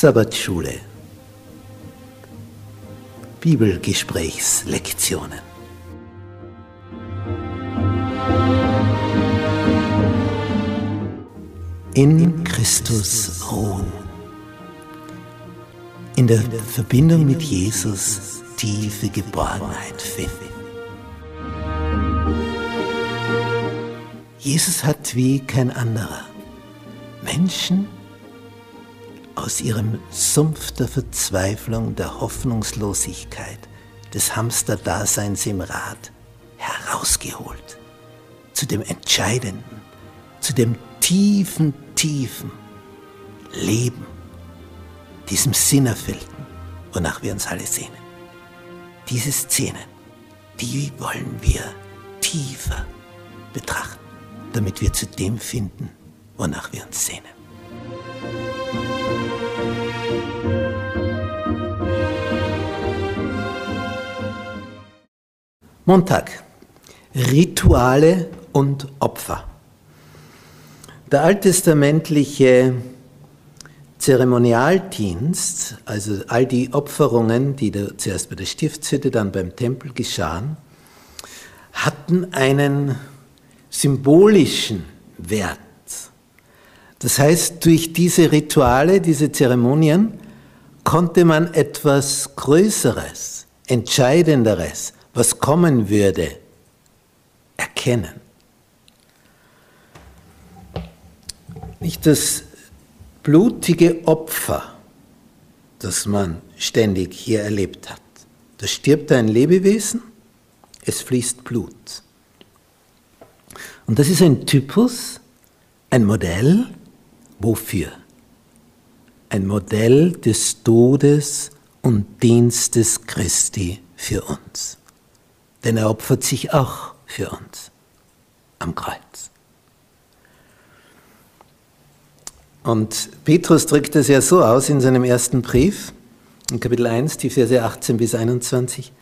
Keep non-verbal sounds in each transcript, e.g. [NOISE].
Sabbatschule. Bibelgesprächslektionen. In Christus ruhen. In der Verbindung mit Jesus tiefe Geborgenheit finden. Jesus hat wie kein anderer Menschen aus ihrem Sumpf der Verzweiflung, der Hoffnungslosigkeit, des Hamsterdaseins im Rad herausgeholt, zu dem entscheidenden, zu dem tiefen, tiefen Leben, diesem Sinnerfüllten, wonach wir uns alle sehnen. Diese Szenen, die wollen wir tiefer betrachten, damit wir zu dem finden, wonach wir uns sehnen. Montag. Rituale und Opfer. Der alttestamentliche Zeremonialdienst, also all die Opferungen, die zuerst bei der Stiftshütte, dann beim Tempel geschahen, hatten einen symbolischen Wert. Das heißt, durch diese Rituale, diese Zeremonien, konnte man etwas Größeres, Entscheidenderes, was kommen würde, erkennen. Nicht das blutige Opfer, das man ständig hier erlebt hat. Da stirbt ein Lebewesen, es fließt Blut. Und das ist ein Typus, ein Modell, wofür? Ein Modell des Todes und Dienstes Christi für uns denn er opfert sich auch für uns am Kreuz. Und Petrus drückt es ja so aus in seinem ersten Brief, in Kapitel 1, die Verse 18 bis 21.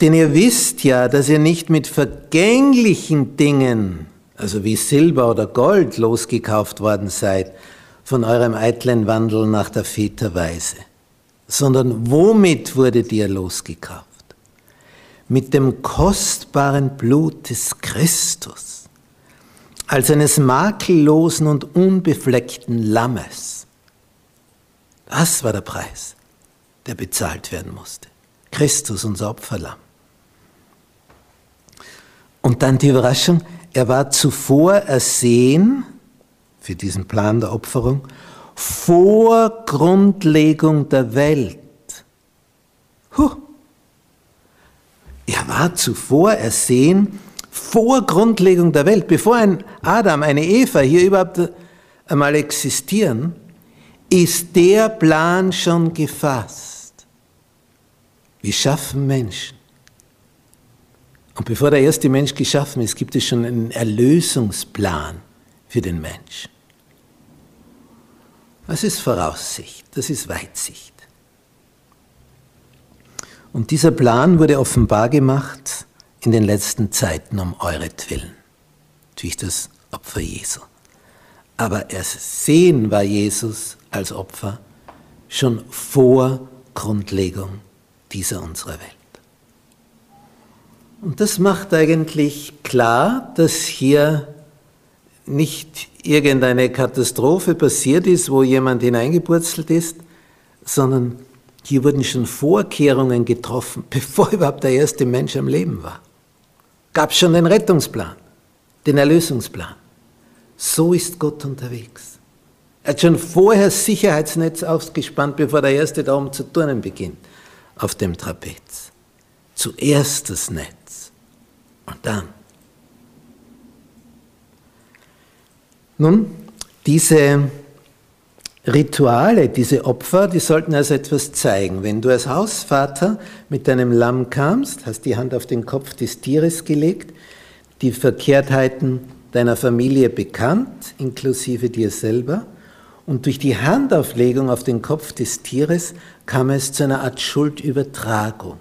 Denn ihr wisst ja, dass ihr nicht mit vergänglichen Dingen, also wie Silber oder Gold, losgekauft worden seid von eurem eitlen Wandel nach der Väterweise, sondern womit wurdet ihr losgekauft? mit dem kostbaren Blut des Christus, als eines makellosen und unbefleckten Lammes. Das war der Preis, der bezahlt werden musste. Christus, unser Opferlamm. Und dann die Überraschung, er war zuvor ersehen für diesen Plan der Opferung vor Grundlegung der Welt. Huh. Er war zuvor ersehen, vor Grundlegung der Welt, bevor ein Adam, eine Eva hier überhaupt einmal existieren, ist der Plan schon gefasst. Wir schaffen Menschen. Und bevor der erste Mensch geschaffen ist, gibt es schon einen Erlösungsplan für den Mensch. Das ist Voraussicht, das ist Weitsicht. Und dieser Plan wurde offenbar gemacht in den letzten Zeiten um euretwillen, durch das Opfer Jesu. Aber erst sehen war Jesus als Opfer schon vor Grundlegung dieser unserer Welt. Und das macht eigentlich klar, dass hier nicht irgendeine Katastrophe passiert ist, wo jemand hineingepurzelt ist, sondern hier wurden schon Vorkehrungen getroffen, [LAUGHS] bevor überhaupt der erste Mensch am Leben war. Gab es schon den Rettungsplan, den Erlösungsplan. So ist Gott unterwegs. Er hat schon vorher Sicherheitsnetz ausgespannt, bevor der erste da oben zu turnen beginnt, auf dem Trapez. Zuerst das Netz und dann. Nun, diese Rituale, diese Opfer, die sollten also etwas zeigen. Wenn du als Hausvater mit deinem Lamm kamst, hast die Hand auf den Kopf des Tieres gelegt, die Verkehrtheiten deiner Familie bekannt, inklusive dir selber, und durch die Handauflegung auf den Kopf des Tieres kam es zu einer Art Schuldübertragung.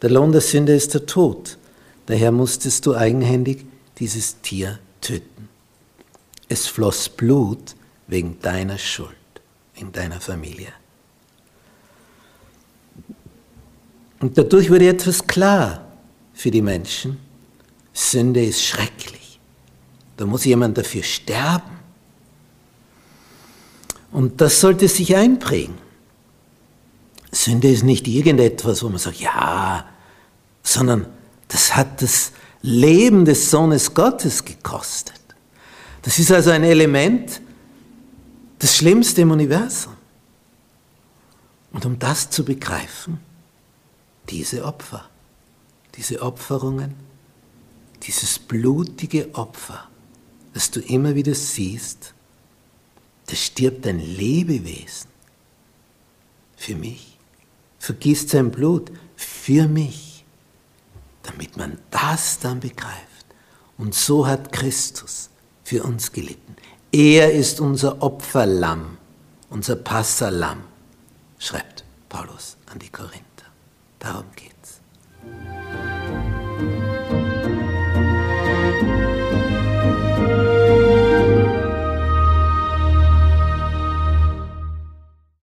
Der Lohn der Sünde ist der Tod. Daher musstest du eigenhändig dieses Tier töten. Es floss Blut wegen deiner Schuld, wegen deiner Familie. Und dadurch wurde etwas klar für die Menschen. Sünde ist schrecklich. Da muss jemand dafür sterben. Und das sollte sich einprägen. Sünde ist nicht irgendetwas, wo man sagt, ja, sondern das hat das Leben des Sohnes Gottes gekostet. Das ist also ein Element, das Schlimmste im Universum. Und um das zu begreifen, diese Opfer, diese Opferungen, dieses blutige Opfer, das du immer wieder siehst, da stirbt ein Lebewesen für mich, vergisst sein Blut für mich, damit man das dann begreift. Und so hat Christus für uns gelitten. Er ist unser Opferlamm, unser Passalam, schreibt Paulus an die Korinther. Darum geht